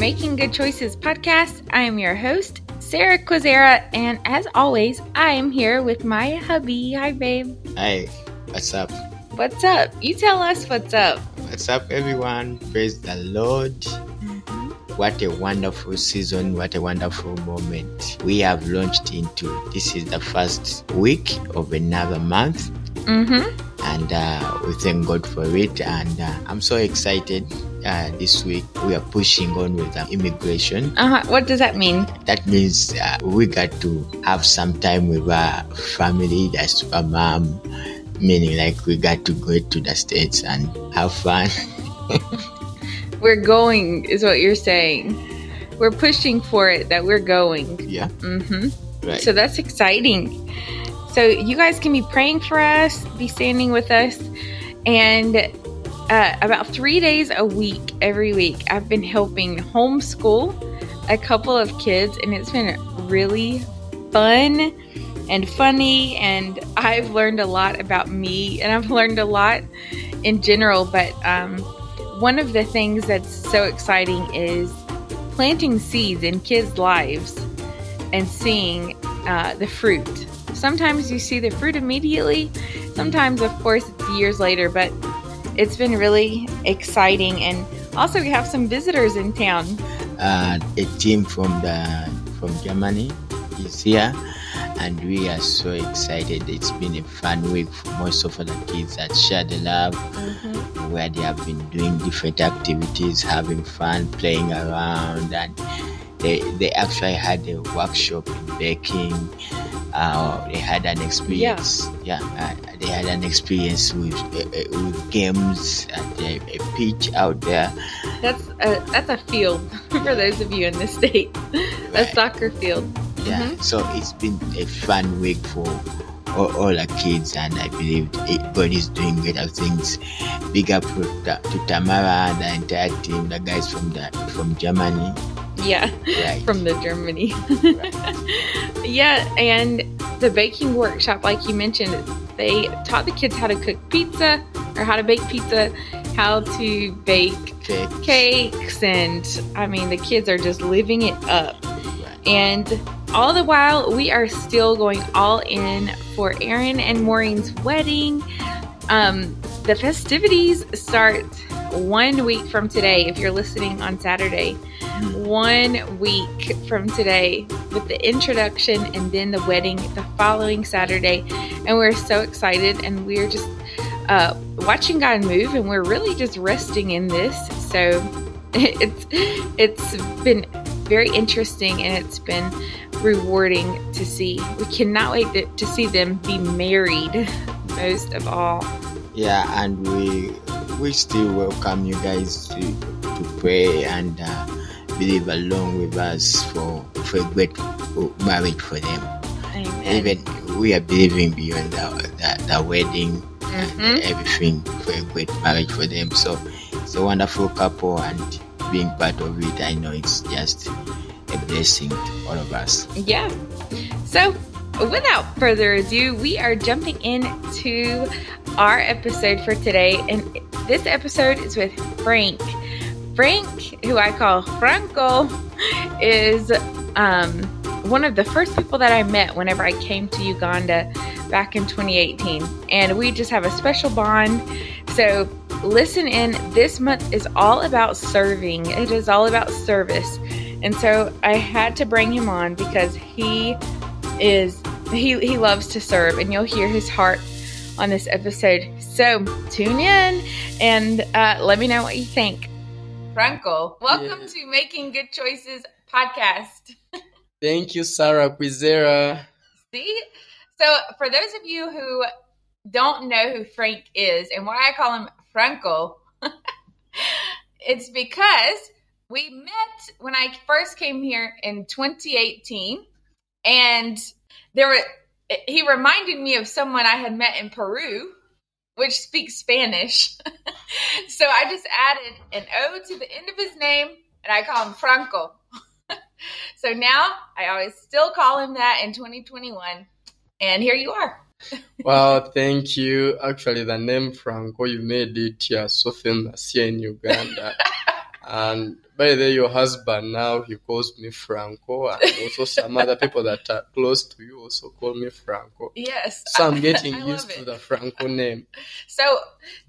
Making Good Choices podcast. I am your host, Sarah Kwizera, and as always, I am here with my hubby. Hi, babe. Hi, what's up? What's up? You tell us what's up. What's up, everyone? Praise the Lord. Mm-hmm. What a wonderful season, what a wonderful moment we have launched into. This is the first week of another month, Mm-hmm. and uh, we thank God for it. And uh, I'm so excited. Uh, this week we are pushing on with uh, immigration. Uh-huh. What does that mean? That means uh, we got to have some time with our family, that's our mom, meaning like we got to go to the States and have fun. We're going, is what you're saying. We're pushing for it that we're going. yeah, Mm-hmm. right. So that's exciting. So you guys can be praying for us, be standing with us, and uh, about three days a week, every week, I've been helping homeschool a couple of kids, and it's been really fun and funny. And I've learned a lot about me, and I've learned a lot in general. But um, one of the things that's so exciting is planting seeds in kids' lives and seeing uh, the fruit. Sometimes you see the fruit immediately, sometimes, of course, it's years later, but it's been really exciting. And also, we have some visitors in town. uh, a team from the from Germany is here, and we are so excited. It's been a fun week for most of the kids at Share the Love, where they have been doing different activities, having fun, playing around, and they they actually had a workshop in baking. Uh, they had an experience. Yeah, uh, they had an experience with uh, uh, with games at a, a pitch out there. That's a, that's a field for those of you in the States, a soccer field. Yeah, so it's been a fun week for all, all the kids, and I believe everybody is doing better things. Big up to, to Tamara and the entire team, the guys from the from Germany. Yeah, Right. from the Germany. yeah, and the baking workshop, like you mentioned, they taught the kids how to cook pizza or how to bake pizza, how to bake Cake. cakes, and I mean, the kids are just living it up. Right. And all the while, we are still going all in for Aaron and Maureen's wedding. Um, the festivities start one week from today. If you're listening on Saturday, one week from today with the introduction and then the wedding the following Saturday. And we're so excited and we're just uh, watching God move and we're really just resting in this. So it's it's been very interesting and it's been rewarding to see. We cannot wait to, see them be married most of all. Yeah, and we we still welcome you guys to to pray and uh, believe along with us for for a great marriage for them. Amen. Even we are believing beyond the the, the wedding Mhm. and everything for a great marriage for them. So it's a wonderful couple, and being part of it, I know it's just a blessing to all of us. Yeah. So, without further ado, we are jumping into our episode for today. And this episode is with Frank. Frank, who I call Franco, is um, one of the first people that I met whenever I came to Uganda back in 2018. And we just have a special bond. So, listen in. This month is all about serving, it is all about service. And so I had to bring him on because he is he he loves to serve and you'll hear his heart on this episode. So tune in and uh, let me know what you think. Franco, welcome Yeah. to Making Good Choices podcast. Thank you, Sarah Kwizera. See? So for those of you who don't know who Frank is and why I call him Franco, it's because we met when I first came here in 2018 and there were he reminded me of someone I had met in Peru which speaks Spanish. so I just added an O to the end of his name and I call him Franco. so now I always still call him that in 2021 and here you are. Wow, thank you. Actually, the name Franco, you made it here so famous here in Uganda. And by the way, your husband now he calls me Franco, and also some other people that are close to you also call me Franco. Yes. So I'm getting used to the Franco name. So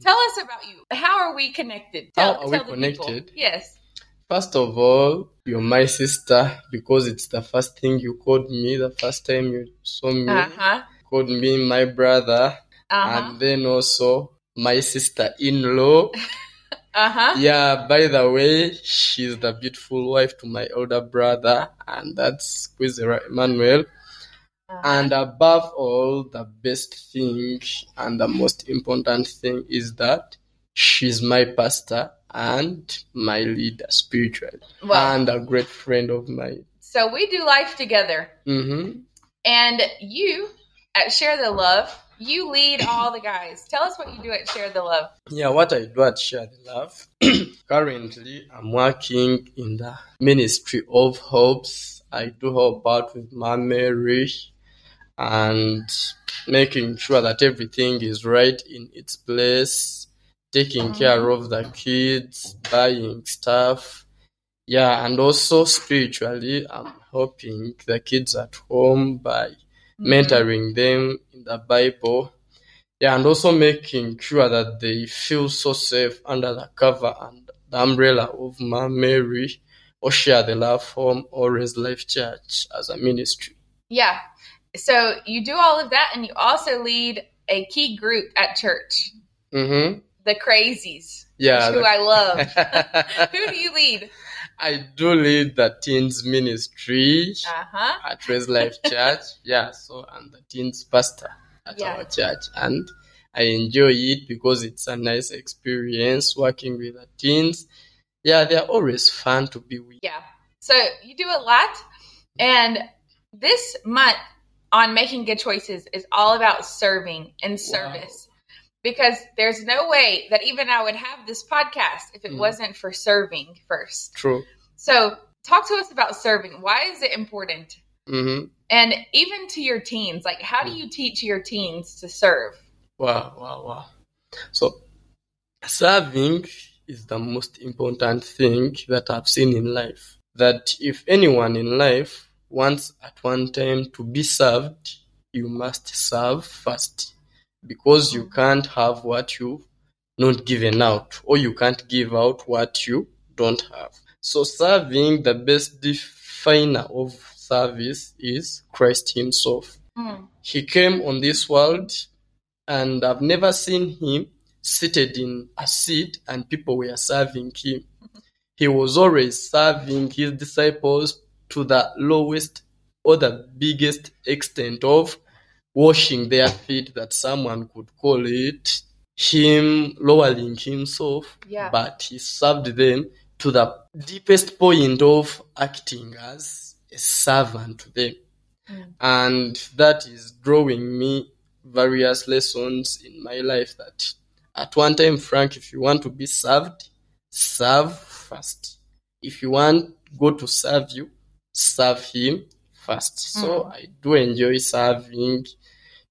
tell us about you. How are we connected? How Tell, are we the people. connected? Yes. First of all, you're my sister because it's the first thing you called me the first time you saw me. Uh huh. Called me my brother, Uh huh. and then also my sister-in-law. Uh huh. Yeah, by the way, she's the beautiful wife to my older brother, and that's Kwizera Emmanuel. Uh-huh. And above all, the best thing and the most important thing is that she's my pastor and my leader spiritually, Well, and a great friend of mine. so we do life together, hmm and you at Share the Love, you lead all the guys. Tell us what you do at Share the Love. Yeah, what I do at Share the Love. Currently, I'm working in the Ministry of Hopes. I do help out with Mom Mary and making sure that everything is right in its place, taking mm-hmm. care of the kids, buying stuff. Yeah, and also spiritually, I'm helping the kids at home by mentoring them in the Bible. Yeah, and also making sure that they feel so safe under the cover and the umbrella of Mom Mary or Share the Love Home or Raise Life Church as a ministry. Yeah. So you do all of that, and you also lead a key group at church, Mm-hmm. the Crazies, Yeah. who I love. who do you lead? I do lead the teens ministry Uh huh. at Raise Life Church. Yeah, so I'm the teens pastor at Yeah. our church, and I enjoy it because it's a nice experience working with the teens. Yeah, they're always fun to be with. Yeah. So you do a lot. And this month on Making Good Choices is all about serving and service. Because there's no way that even I would have this podcast if it Mm. wasn't for serving first. True. So, talk to us about serving. Why is it important? hmm And even to your teens, like how do you teach your teens to serve? Wow, wow, wow. So, serving is the most important thing that I've seen in life. That if anyone in life wants at one time to be served, you must serve first. Because you can't have what you've not given out, or you can't give out what you don't have. So, serving, the best definer of service is Christ Himself. Mm. He came on this world and I've never seen him seated in a seat and people were serving him. He was always serving his disciples to the lowest or the biggest extent of washing their feet that someone could call it him lowering himself, Yeah. but he served them to the deepest point of acting as a servant to them Mm. and that is drawing me various lessons in my life that at one time frank if you want to be served serve first if you want god to serve you serve him first so i do enjoy serving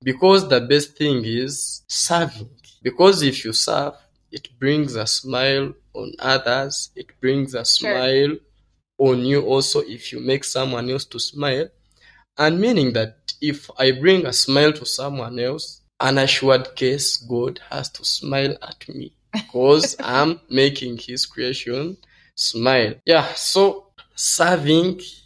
because the best thing is serving. Because if you serve it brings a smile on others it brings a smile on you also if you make someone else to smile. And meaning that if I bring a smile to someone else, an assured case God has to smile at me. Because I'm making his creation smile. Yeah, so serving is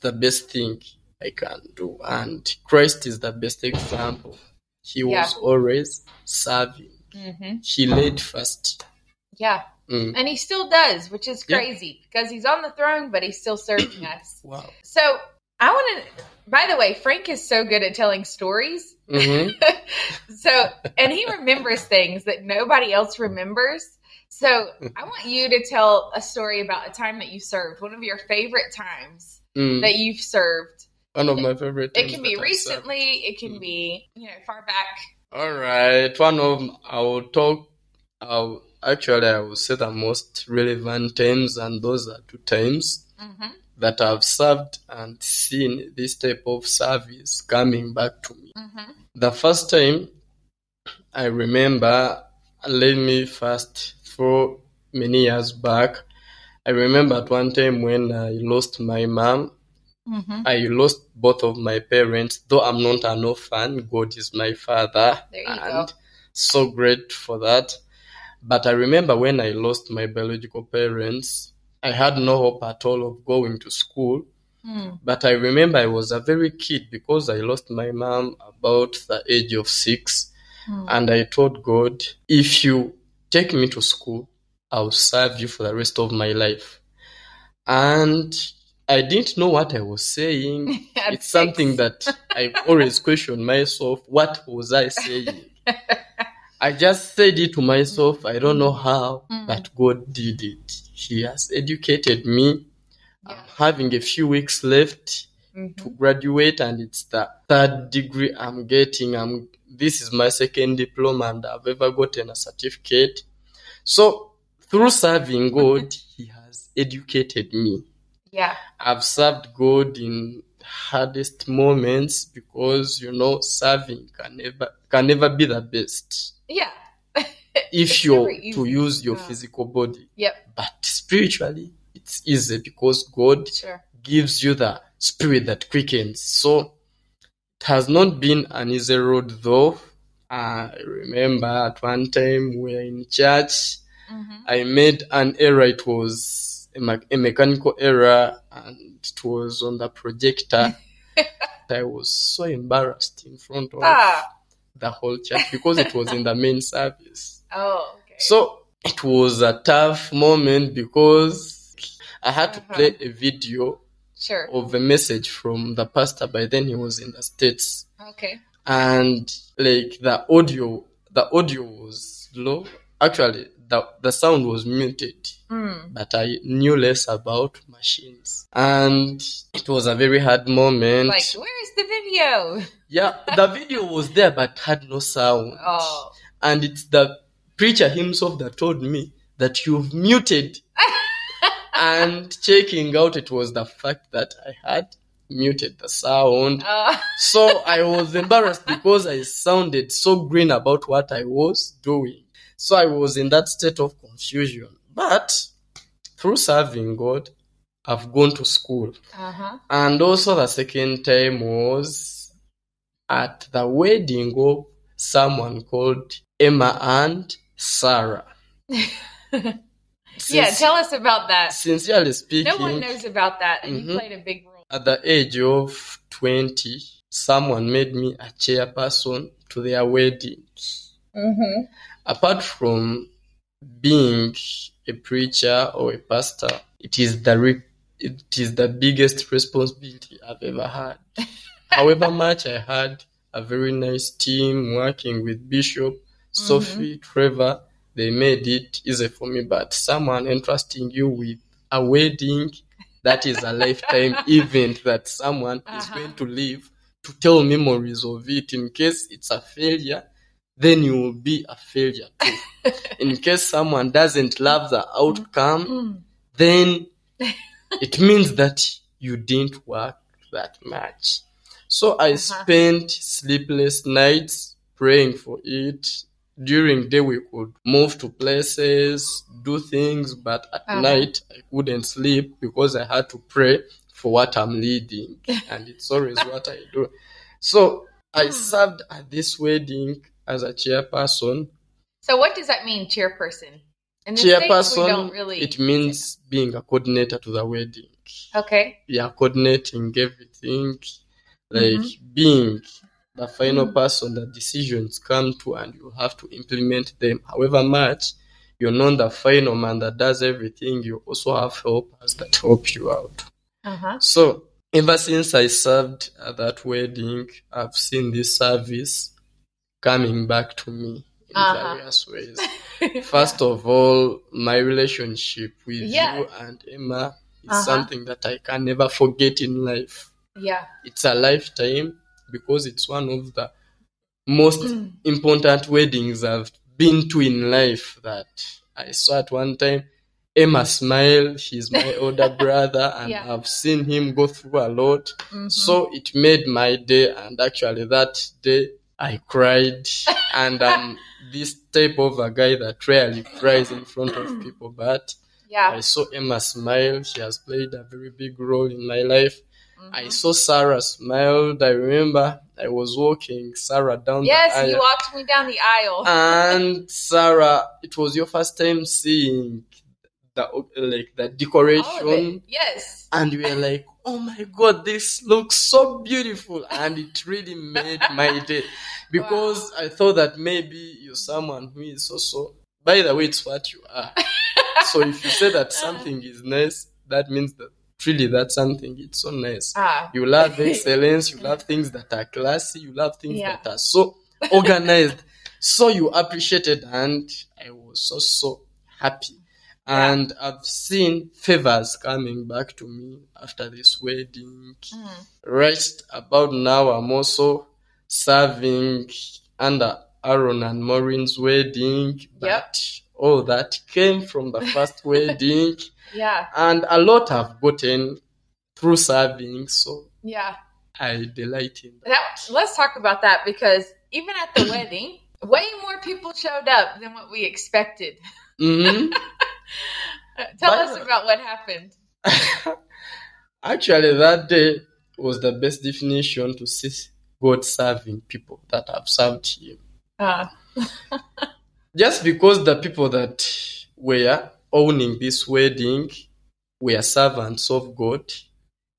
the best thing I can do, and Christ is the best example. He was always serving, hmm he led first. Yeah. Mm. And he still does, which is Yeah. crazy because he's on the throne, but he's still serving us. Wow. So I want to, by the way, Frank is so good at telling stories. hmm so, and he remembers things that nobody else remembers. So I want you to tell a story about a time that you served, one of your favorite times Mm. that you've served. One of my favorite. It can be recently, it can be, you know, far back. All right, one of I will talk. I'll, actually, I will say the most relevant times, and those are two times hmm that I've served and seen this type of service coming back to me. hmm The first time I remember, let me first throw many years back. I remember at one time when I lost my mom, Mm-hmm. I lost both of my parents. Though I'm not an orphan, God is my father, There you and go. so great for that. But I remember when I lost my biological parents, I had no hope at all of going to school. Mm. But I remember I was a very kid because I lost my mom about the age of six. Mm. And I told God, if you take me to school, I'll serve you for the rest of my life. And I didn't know what I was saying. It's something that I always question myself. What was I saying? I just said it to myself. I don't know how, Mm. but God did it. He has educated me. I'm having a few weeks left Mhm. to graduate and it's the third degree I'm getting. I'm this is my second diploma and I've ever gotten a certificate. So through serving God, He has educated me. Yeah. I've served God in hardest moments because you know serving can never can never be the best Yeah. if you're to use your Yeah. physical body. Yep. But spiritually, it's easy because God Sure. gives you the spirit that quickens. So it has not been an easy road though. I remember at one time we were in church. Mm-hmm. I made an error. It was a, me- a mechanical error and it was on the projector. I was so embarrassed in front of Ah. the whole church because it was in the main service. Oh. Okay. So it was a tough moment because I had to Uh-huh. play a video sure. of a message from the pastor. By then he was in the States. Okay. And like the audio, the audio was low. Actually, the, the sound was muted, Mm. but I knew less about machines. And it was a very hard moment. Like, where's the video? yeah, the video was there, but had no sound. Oh. And it's the preacher himself that told me that you've muted. and checking out, it was the fact that I had muted the sound. Uh, So I was embarrassed because I sounded so green about what I was doing. So I was in that state of confusion. But through serving God, I've gone to school. uh-huh. And also the second time was at the wedding of someone called Emma and Sarah. yeah, tell us about that. Sincerely speaking, No one knows about that, and you Mhm. played a big role. at the age of 20, someone made me a chairperson to their wedding. Mm-hmm. Apart from being a preacher or a pastor, it is the re- it is the biggest responsibility I've ever had. However much I had a very nice team working with Bishop, Sophie, Trevor, they made it easy for me. But someone entrusting you with a wedding, that is a lifetime event that someone is Uh-huh. going to live to tell memories of it. In case it's a failure, then you will be a failure too. In case someone doesn't love the outcome, Mm. then it means that you didn't work that much. So I Uh-huh. spent sleepless nights praying for it. During day we could move to places, do things, but at Uh-huh. night I couldn't sleep because I had to pray for what I'm leading. and it's always what I do. So I Hmm. served at this wedding as a chairperson. So, what does that mean, chairperson? In the States, we Chairperson, don't really. it means being a coordinator to the wedding. Okay. yeah, coordinating everything, like Mm-hmm. being the final Mm. person that decisions come to and you have to implement them. However much you're not the final man that does everything, you also have helpers that help you out. Uh huh. So ever since I served at that wedding, I've seen this service coming back to me in Uh-huh. various ways. First of all, my relationship with Yeah. you and Emma is Uh-huh. something that I can never forget in life. yeah. It's a lifetime because it's one of the most Mm. important weddings I've been to in life that I saw at one time. Emma smile, he's my older brother, and Yeah. I've seen him go through a lot. Mhm. So it made my day, and actually that day I cried, and I'm this type of a guy that rarely cries in front of people, but Yeah. I saw Emma smile. She has played a very big role in my life. Mhm. I saw Sarah smiled. I remember I was walking Sarah down Yes, the you aisle. walked me down the aisle. and Sarah, it was your first time seeing the like the of decoration. Yes. And we were like, "Oh my god, this looks so beautiful!" And it really made my day because I thought that maybe you're someone who is also. By the way, it's what you are. so if you say that something is nice, that means that really that something it's so nice. Ah. You love excellence. You love things that are classy. You love things Yeah. that are so organized. so you appreciated, and I was so so happy. And I've seen favors coming back to me after this wedding. Mm. Right about now, I'm also serving under Aaron and Maureen's wedding. But all that came from the first wedding, Yeah. and a lot I've gotten through serving. So Yeah. I delight in that. That, let's talk about that because even at the wedding, way more people showed up than what we expected. Mhm. Tell By us about what happened. Actually, that day was the best definition to see God serving people that have served Him. Uh, Just because the people that were owning this wedding were servants of God,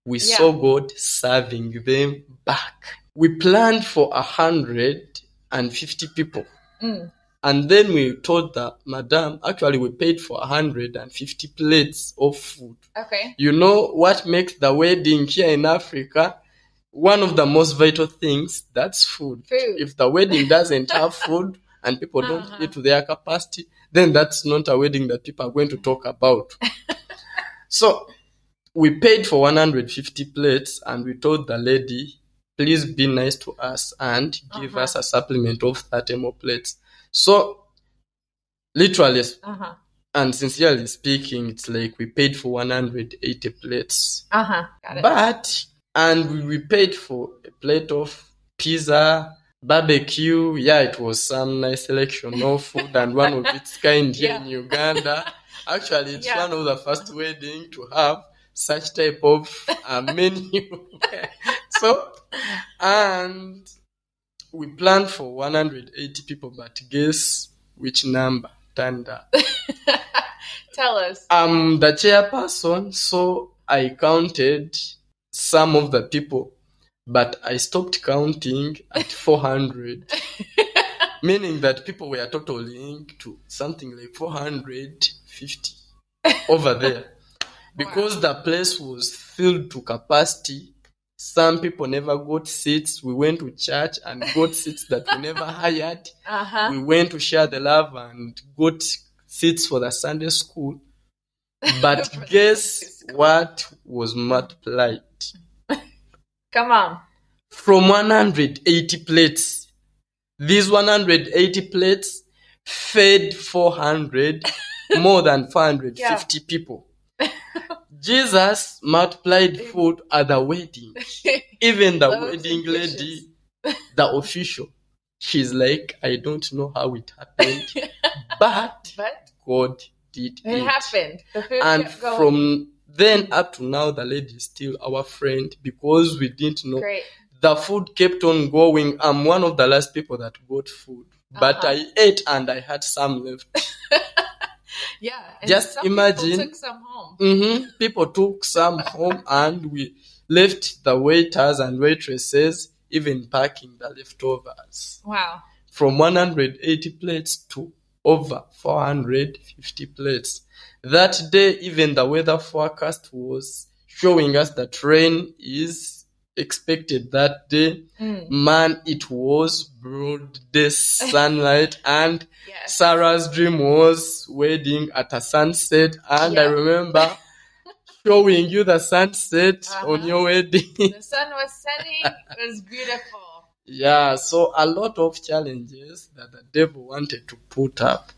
we Yeah. saw God serving them back. We planned for a hundred and fifty people. mm, And then we told the madam, actually, we paid for 150 plates of food. okay. You know what makes the wedding here in Africa? One of the most vital things, that's food. Food. If the wedding doesn't have food and people don't Uh-huh. eat to their capacity, then that's not a wedding that people are going to talk about. so we paid for 150 plates and we told the lady, please be nice to us and give Uh-huh. us a supplement of 30 more plates. So literally Uh huh. and sincerely speaking, it's like we paid for 180 plates. Uh huh. Got it. But, and we- paid for a plate of pizza, barbecue. Yeah, it was some nice selection of food and one of its kind here in Uganda. Actually, it's Yeah. one of the first wedding to have such type of uh, menu. so, and we planned for 180 people, but guess which number turned up? Tell us. I'm the chairperson, so I counted some of the people, but I stopped counting at 400, meaning that people were totaling to something like 450 over there. Because the place was filled to capacity, some people never got seats. We went to church and got seats that we never hired. Uh huh. We went to share the love and got seats for the Sunday school. But guess what was multiplied? Come on. From 180 plates, these 180 plates fed 400, more than 450 people. Jesus multiplied food at the wedding. Even the wedding lady, the official, she's like, I don't know how it happened, but but God did it It happened. And from then up to now, the lady is still our friend because we didn't know. Great. The food kept on going. I'm one of the last people that got food, but Uh-huh. I ate and I had some left. Yeah. and Just some people imagine- took some home. hmm People took some home and we left the waiters and waitresses even packing the leftovers. Wow. From 180 plates to over 450 plates. That day, even the weather forecast was showing us that rain is expected that day. Mm. Man, it was broad day sunlight and Yes. Sarah's dream was wedding at a sunset, and I remember showing you the sunset Uh-huh. on your wedding. The sun was setting. It was beautiful. yeah, so a lot of challenges that the devil wanted to put up,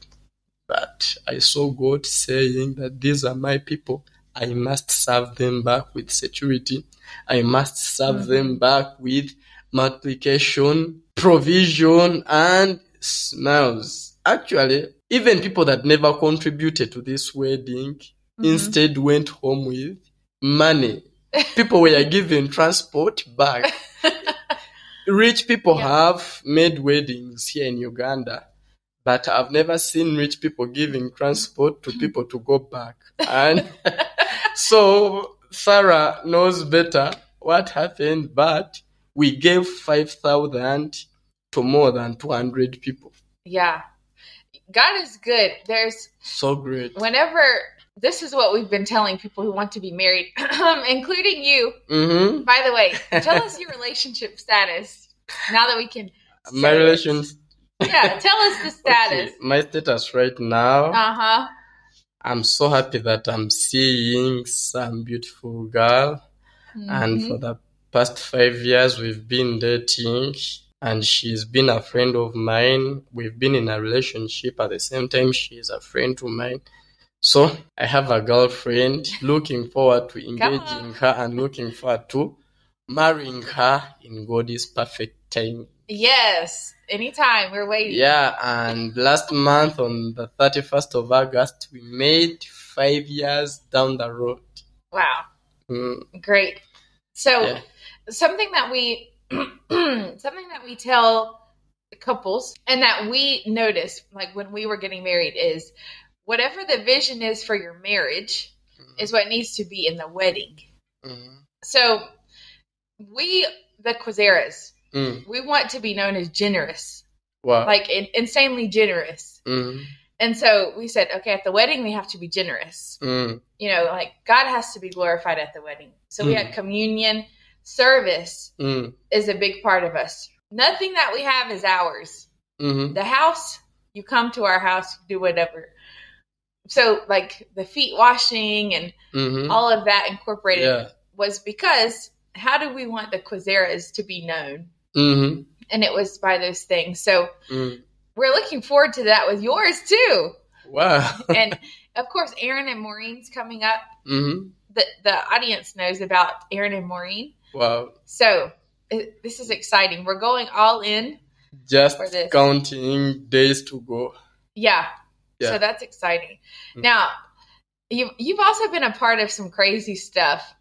but I saw God saying that these are my people. I must serve them back with security. I must serve them back with multiplication, provision, and smiles. Actually, even people that never contributed to this wedding, Mhm. instead went home with money. People were given transport back. Rich people Yeah. have made weddings here in Uganda, but I've never seen rich people giving transport to people to go back. And so Sarah knows better what happened, but we gave 5,000 to more than 200 people. Yeah. God is good. There's So great. whenever this is what we've been telling people who want to be married, including you. Mm-hmm. By the way, tell us your relationship status now that we can. My relations. Yeah, tell us the status. Okay, my status right now. Uh huh. I'm so happy that I'm seeing some beautiful girl. And Mm-hmm. for the past five years, we've been dating. And she's been a friend of mine. We've been in a relationship at the same time. She's a friend to mine. So I have a girlfriend. Looking forward to engaging her and looking forward to marrying her in God's perfect time. yes, anytime we're waiting. Yeah, and last month on the 31st of August, we made five years down the road. Wow, Mm, great. So yeah. something that we something that we tell couples and that we notice like when we were getting married is whatever the vision is for your marriage is what needs to be in the wedding. Mhm. So we the Kwizeras, Mm, we want to be known as generous, wow. like in, insanely generous. Mm, And so we said, okay, at the wedding we have to be generous. mm, You know, like God has to be glorified at the wedding. So we Mm. had communion, service mm, is a big part of us. Nothing that we have is ours. mhm, The house, you come to our house, do whatever. So like the feet washing and mhm. all of that incorporated Yeah. was because how do we want the Kwizeras to be known? Mhm, And it was by those things. So mm. we're looking forward to that with yours too. Wow. And of course, Aaron and Maureen's coming up. Mhm. The, the audience knows about Aaron and Maureen. Wow. So it, this is exciting. We're going all in. Just counting days to go. Yeah. Yeah. So that's exciting. Mm. Now, you you've also been a part of some crazy stuff.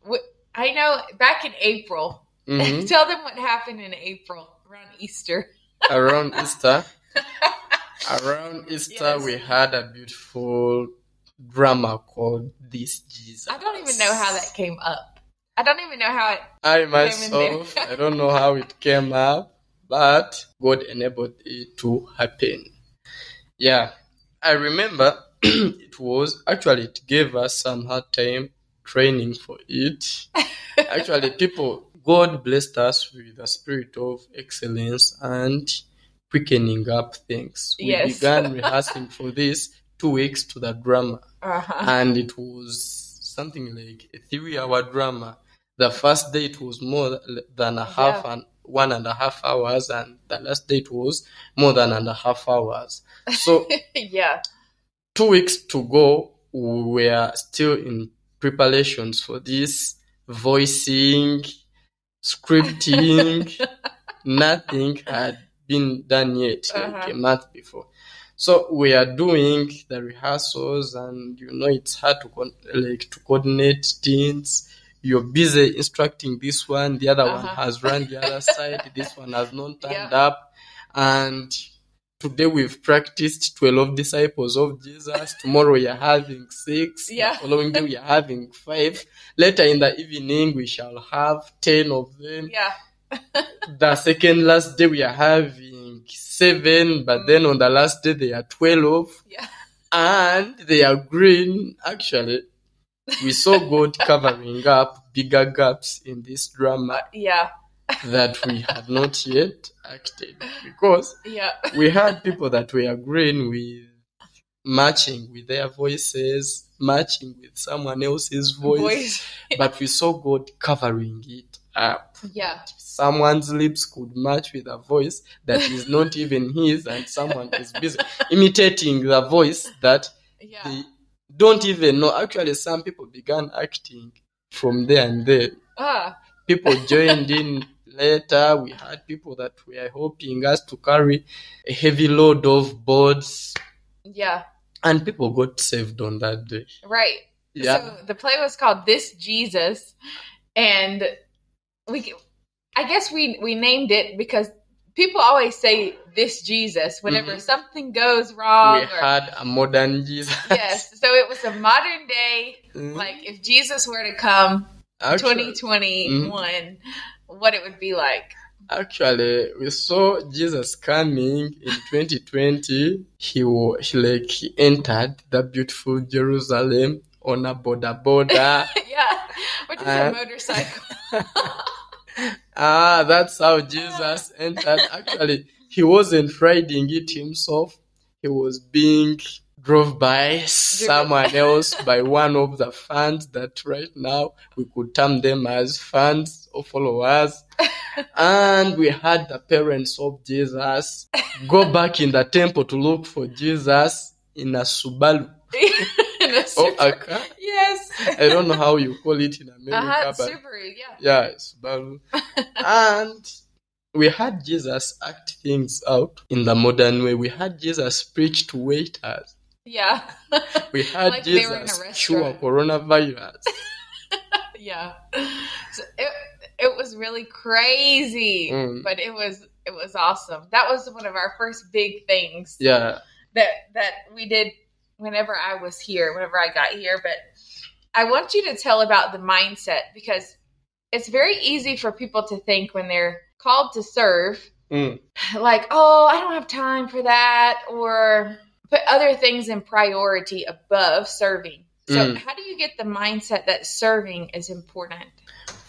I know back in April. Mhm. Tell them what happened in April around Easter. Around Easter. Around Easter, Yes. we had a beautiful drama called This Jesus. I don't even know how that came up. I don't even know how it. I myself. I don't know how it came up, but God enabled it to happen. Yeah, I remember it was actually it gave us some hard time training for it. actually, people, God blessed us with a spirit of excellence and quickening up things. We Yes. began rehearsing for this two weeks to the drama Uh-huh. and it was something like a three-hour drama. The first day it was more than a half Yeah. and one and a half hours, and the last day it was more than and a half hours. So yeah. two weeks to go, we were still in preparations for this voicing, scripting. Nothing had been done yet, Uh-huh. a month before. So we are doing the rehearsals, and you know it's hard to con- like to coordinate things. You're busy instructing this one, the other one Uh-huh. has run the other side, this one has not turned Yeah. up, and today we've practiced 12 disciples of Jesus. Tomorrow we are having six. Yeah. The following day we are having five. Later in the evening we shall have 10 of them. Yeah. The second last day we are having seven, but mm. then on the last day they are 12 Yeah. and they are green. Actually, we saw God covering up bigger gaps in this drama uh, Yeah. That we had not yet acted because Yeah. we had people that were agreeing with matching with their voices, matching with someone else's voice, Voice. but we saw God covering it up. Yeah. Someone's lips could match with a voice that is not even his, and someone is busy imitating the voice that Yeah. they don't even know. Actually, some people began acting from there and there Ah. people joined in later. We had people that were helping us to carry a heavy load of boards, Yeah. and people got saved on that day. Right. Yeah. So the play was called This Jesus, and we, I guess we we named it because people always say this Jesus whenever Mhm. something goes wrong. we or, had a modern Jesus. yes, so it was a modern day. Mm. Like if Jesus were to come, Actually- 2021, what it would be like. Actually, we saw Jesus coming in 2020. He, he like he entered the beautiful Jerusalem on a boda boda. yeah, which is a motorcycle. ah, that's how Jesus entered. Actually, he wasn't riding it himself. He was being drove by someone else, by one of the fans that right now we could term them as fans or followers. and we had the parents of Jesus go back in the temple to look for Jesus in a Subaru In a or super- a car. yes. I don't know how you call it in America, Uh-huh, but Subaru, yeah. yeah, Subaru. and we had Jesus act things out in the modern way. We had Jesus preach to waiters. Yeah. We had Like they were in a Jesus cure coronavirus. yeah. So it, it was really crazy, Mm. but it was it was awesome. That was one of our first big things yeah. that that we did whenever I was here, whenever I got here. But I want you to tell about the mindset because it's very easy for people to think when they're called to serve, Mm. like, oh, I don't have time for that, or put other things in priority above serving. So, Mm. how do you get the mindset that serving is important?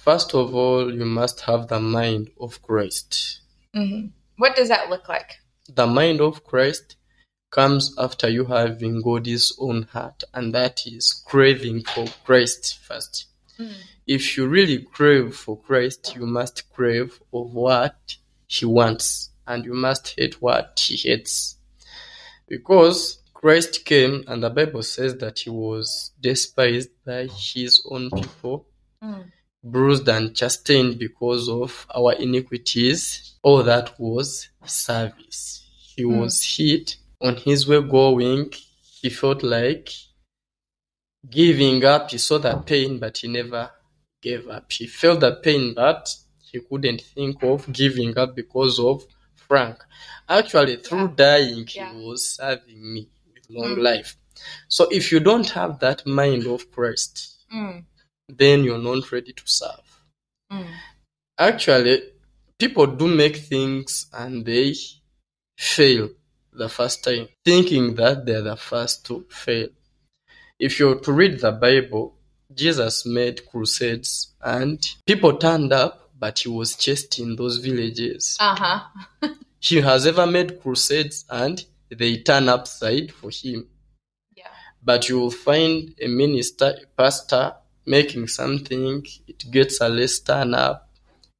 First of all, you must have the mind of Christ. hmm What does that look like? The mind of Christ comes after you having God's own heart, and that is craving for Christ first. Mm. If you really crave for Christ, you must crave of what He wants, and you must hate what He hates. Because Christ came, and the Bible says that He was despised by His own people Mm. Bruised and chastened because of our iniquities. All that was service. He Mm. was hit on his way going. He felt like giving up. He saw the pain, but he never gave up. He felt the pain, but he couldn't think of giving up because of Frank. Actually, through dying, he was serving me with long Mm. life. So if you don't have that mind of Christ, Mm. Then you're not ready to serve. Mm. Actually, people do make things and they fail the first time, thinking that they're the first to fail. If you're to read the Bible, Jesus made crusades and people turned up, but he was chased in those villages. Uh huh. He has ever made crusades and they turn upside for him. Yeah. But you will find a minister, a pastor making something, it gets a less turn up.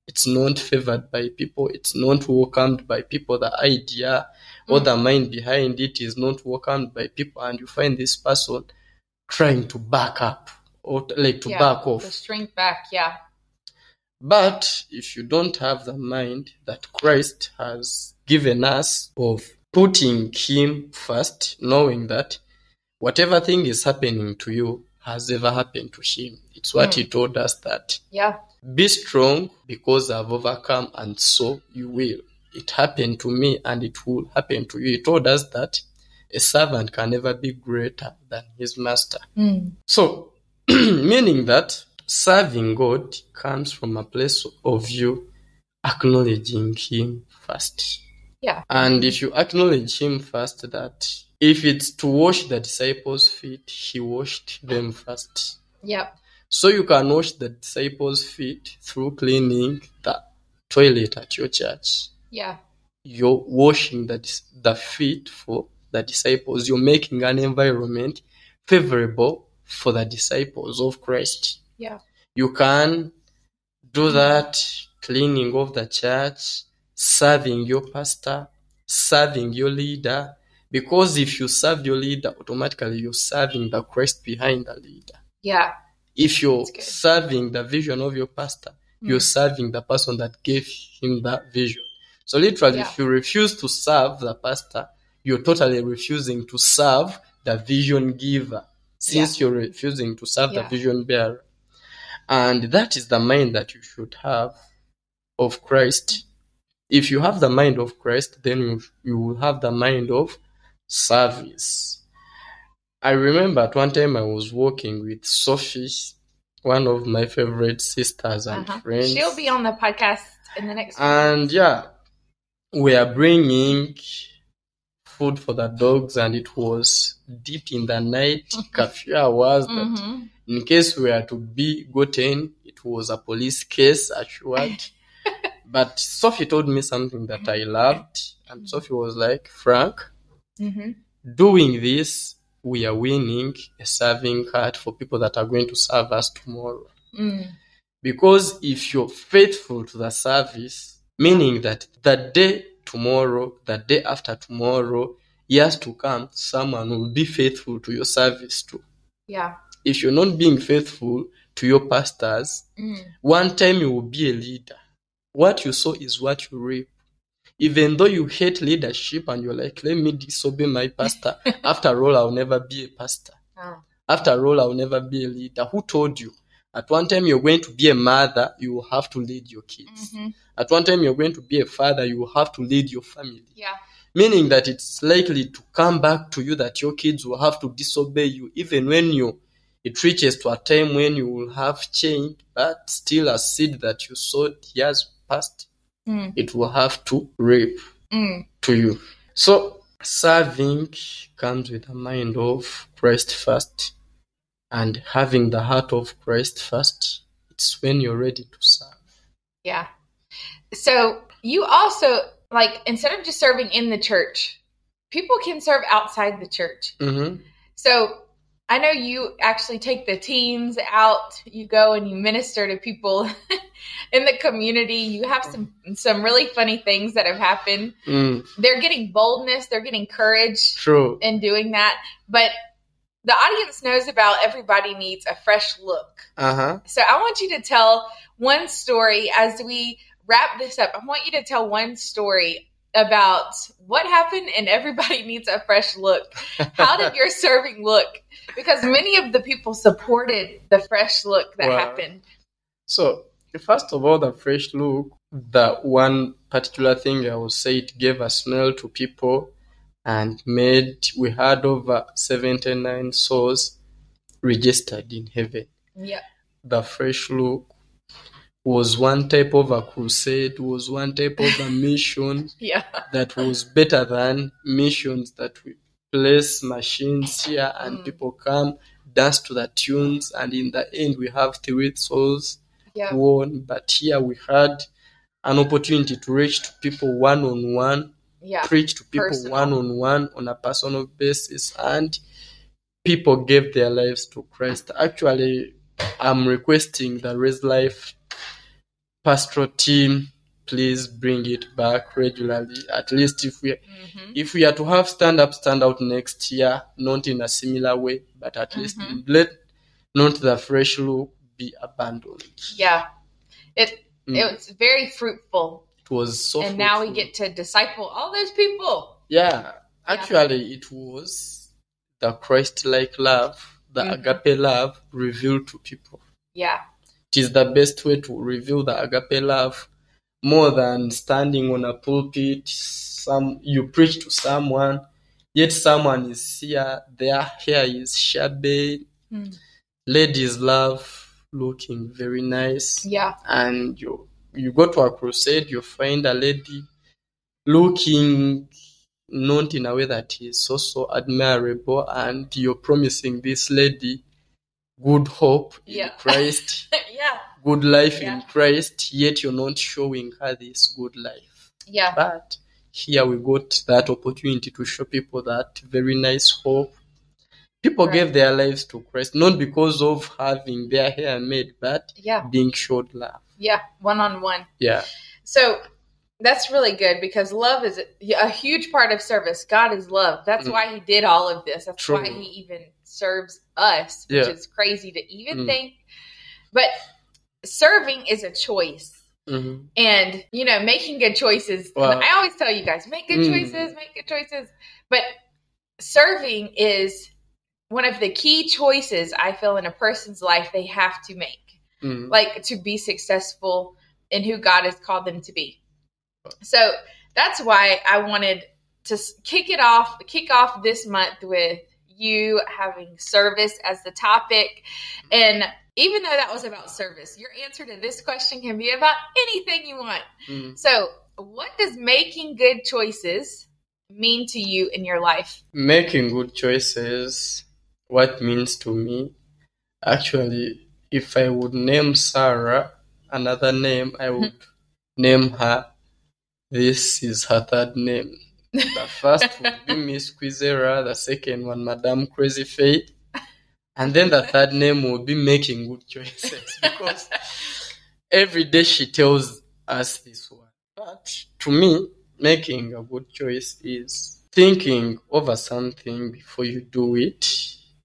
It's not favored by people, it's not welcomed by people. The idea or Mm. the mind behind it is not welcomed by people, and you find this person trying to back up or t- like to yeah. back The off. strength back. Yeah. But if you don't have the mind that Christ has given us of putting Him first, knowing that whatever thing is happening to you has ever happened to Him, it's what Mm. He told us that Yeah. be strong because I've overcome, and so you will. It happened to me and it will happen to you. He told us that a servant can never be greater than his master. Mm. So, meaning that serving God comes from a place of you acknowledging Him first. Yeah. And if you acknowledge Him first, that if it's to wash the disciples' feet, He washed them first. Yep. So you can wash the disciples' feet through cleaning the toilet at your church. Yeah. You're washing the, the feet for the disciples. You're making an environment favorable for the disciples of Christ. Yeah. You can do that cleaning of the church, serving your pastor, serving your leader. Because if you serve your leader, automatically you're serving the Christ behind the leader. Yeah. If you're serving the vision of your pastor, you're Mm. serving the person that gave him that vision. So literally, Yeah. if you refuse to serve the pastor, you're totally refusing to serve the vision giver. since you're refusing to serve Yeah. the vision bearer. And that is the mind that you should have of Christ. If you have the mind of Christ, then you, you will have the mind of service. I remember at one time I was working with Sophie, one of my favorite sisters and Uh-huh. friends. She'll be on the podcast in the next. And yeah, we are bringing food for the dogs, and it was deep in the night, curfew hours. That Mhm. in case we are to be gotten, it was a police case assured. but Sophie told me something that I loved, and Sophie was like, Frank, Mhm. doing this, we are winning a serving heart for people that are going to serve us tomorrow. Mm. Because if you're faithful to the service, meaning that the day tomorrow, the day after tomorrow, years to come, someone will be faithful to your service too. Yeah. If you're not being faithful to your pastors, Mm. one time you will be a leader. What you sow is what you reap. Even though you hate leadership and you're like, let me disobey my pastor, after all, I'll never be a pastor. Oh. After all, I'll never be a leader. Who told you? At one time, you're going to be a mother, you will have to lead your kids. Mhm. At one time, you're going to be a father, you will have to lead your family. Yeah. Meaning that it's likely to come back to you that your kids will have to disobey you, even when you it reaches to a time when you will have changed, but still a seed that you sowed years past, Mm. it will have to reap Mm. to you. So serving comes with a mind of Christ first, and having the heart of Christ first. It's when you're ready to serve. Yeah. So you also like instead of just serving in the church, people can serve outside the church. hmm So I know you actually take the teens out. You go and you minister to people in the community. You have some some really funny things that have happened. Mm, They're getting boldness. They're getting courage true. in doing that. But the audience knows about everybody needs a fresh look. Uh huh. So I want you to tell one story as we wrap this up. I want you to tell one story about what happened and everybody needs a fresh look. How did your serving look? Because many of the people supported the fresh look that Wow. happened. So, first of all, the fresh look, the one particular thing I would say it gave a smell to people and made, we had over 79 souls registered in heaven. Yeah. The fresh look was one type of a crusade, was one type of a mission Yeah. that was better than missions that we place machines here and Mm. people come dance to the tunes and in the end we have three souls Yeah. won but here we had an opportunity to reach to people one on one preach to people Personal. one on one on a personal basis and people gave their lives to Christ. Actually, I'm requesting the Raise Life pastoral team please bring it back regularly. At least if we hmm if we are to have stand up, stand out next year, not in a similar way, but at least Mhm. let not the fresh look be abandoned. Yeah. It Mm. it was very fruitful. It was so and now we get to disciple all those people. Yeah, actually, it was the Christ like love, the Mhm. agape love revealed to people. Yeah. It is the best way to reveal the agape love more than standing on a pulpit. Some you preach to someone, yet someone is here, their hair is shabby, Mm. ladies love looking very nice, Yeah. and you you go to a crusade, you find a lady looking not in a way that is so so admirable, and you're promising this lady good hope in Christ, yeah. good life Yeah. in Christ, yet you're not showing her this good life. Yeah. But here we got that opportunity to show people that very nice hope. People Right. gave their lives to Christ not because of having their hair made, but Yeah. being showed love. Yeah. One on one. Yeah. So that's really good because love is a, huge part of service. God is love. That's Mm. why He did all of this. That's True. why He even serves us, which Yeah. is crazy to even Mm. think. But serving is a choice. hmm And, you know, making good choices. Wow. I always tell you guys, make good Mm. choices, make good choices. But serving is one of the key choices I feel in a person's life they have to make, Mm. like to be successful in who God has called them to be. So that's why I wanted to kick it off, kick off this month with you having service as the topic. And even though that was about service, your answer to this question can be about anything you want. Mm. So, what does making good choices mean to you in your life? Making good choices, what means to me, actually, if I would name Sarah another name, I would name her. This is her third name. The first would be Miss Kwizera, the second one, Madame Crazy Faith, and then the third name will be making good choices because every day she tells us this one. But to me, making a good choice is thinking over something before you do it.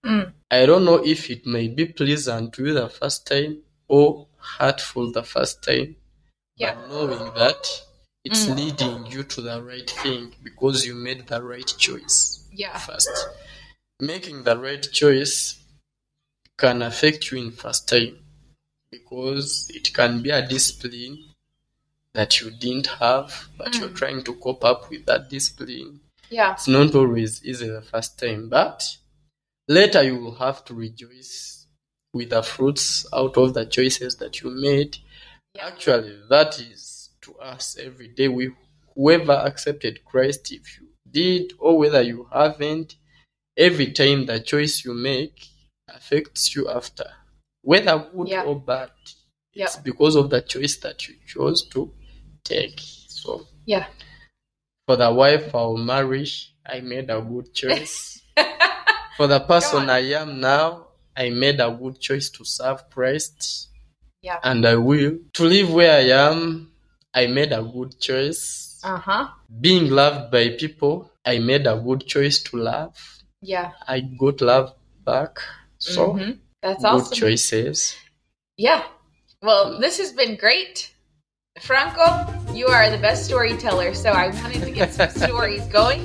Mm. I don't know if it may be pleasant to you the first time or hurtful the first time, Yeah. but knowing that it's Mm. leading you to the right thing because you made the right choice Yeah. first. Making the right choice can affect you in first time because it can be a discipline that you didn't have, but you're Mm. trying to cope up with that discipline. Yeah. It's not always easy the first time, but later you will have to rejoice with the fruits out of the choices that you made. Yeah. Actually, that is to us every day. We whoever accepted Christ, if you did or whether you haven't, every time the choice you make affects you after, whether good Yeah. or bad. Yeah. It's because of the choice that you chose to take. So Yeah. for the wife I'll marry, I made a good choice. For the person. I am now, I made a good choice to serve Christ. Yeah. And I will. To live where I am, I made a good choice. Uh huh. Being loved by people, I made a good choice to love. Yeah. I got love back. So, Mhm. that's good awesome. choices. Yeah. Well, this has been great. Franco, you are the best storyteller, so I wanted to get some stories going.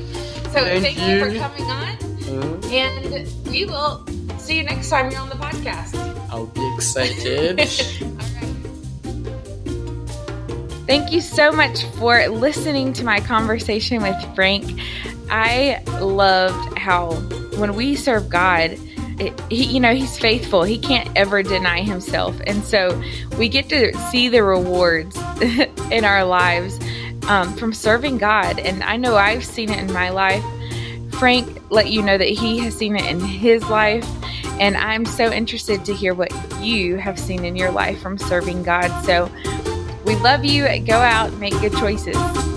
So Thank thank, you. for coming on, Mm, and we will see you next time you're on the podcast. I'll be excited. Thank you so much for listening to my conversation with Frank. I loved how when we serve God, it, he, you know, He's faithful. He can't ever deny Himself, and so we get to see the rewards in our lives um, from serving God. And I know I've seen it in my life. Frank let you know that he has seen it in his life, and I'm so interested to hear what you have seen in your life from serving God. So. We love you. Go out, make good choices.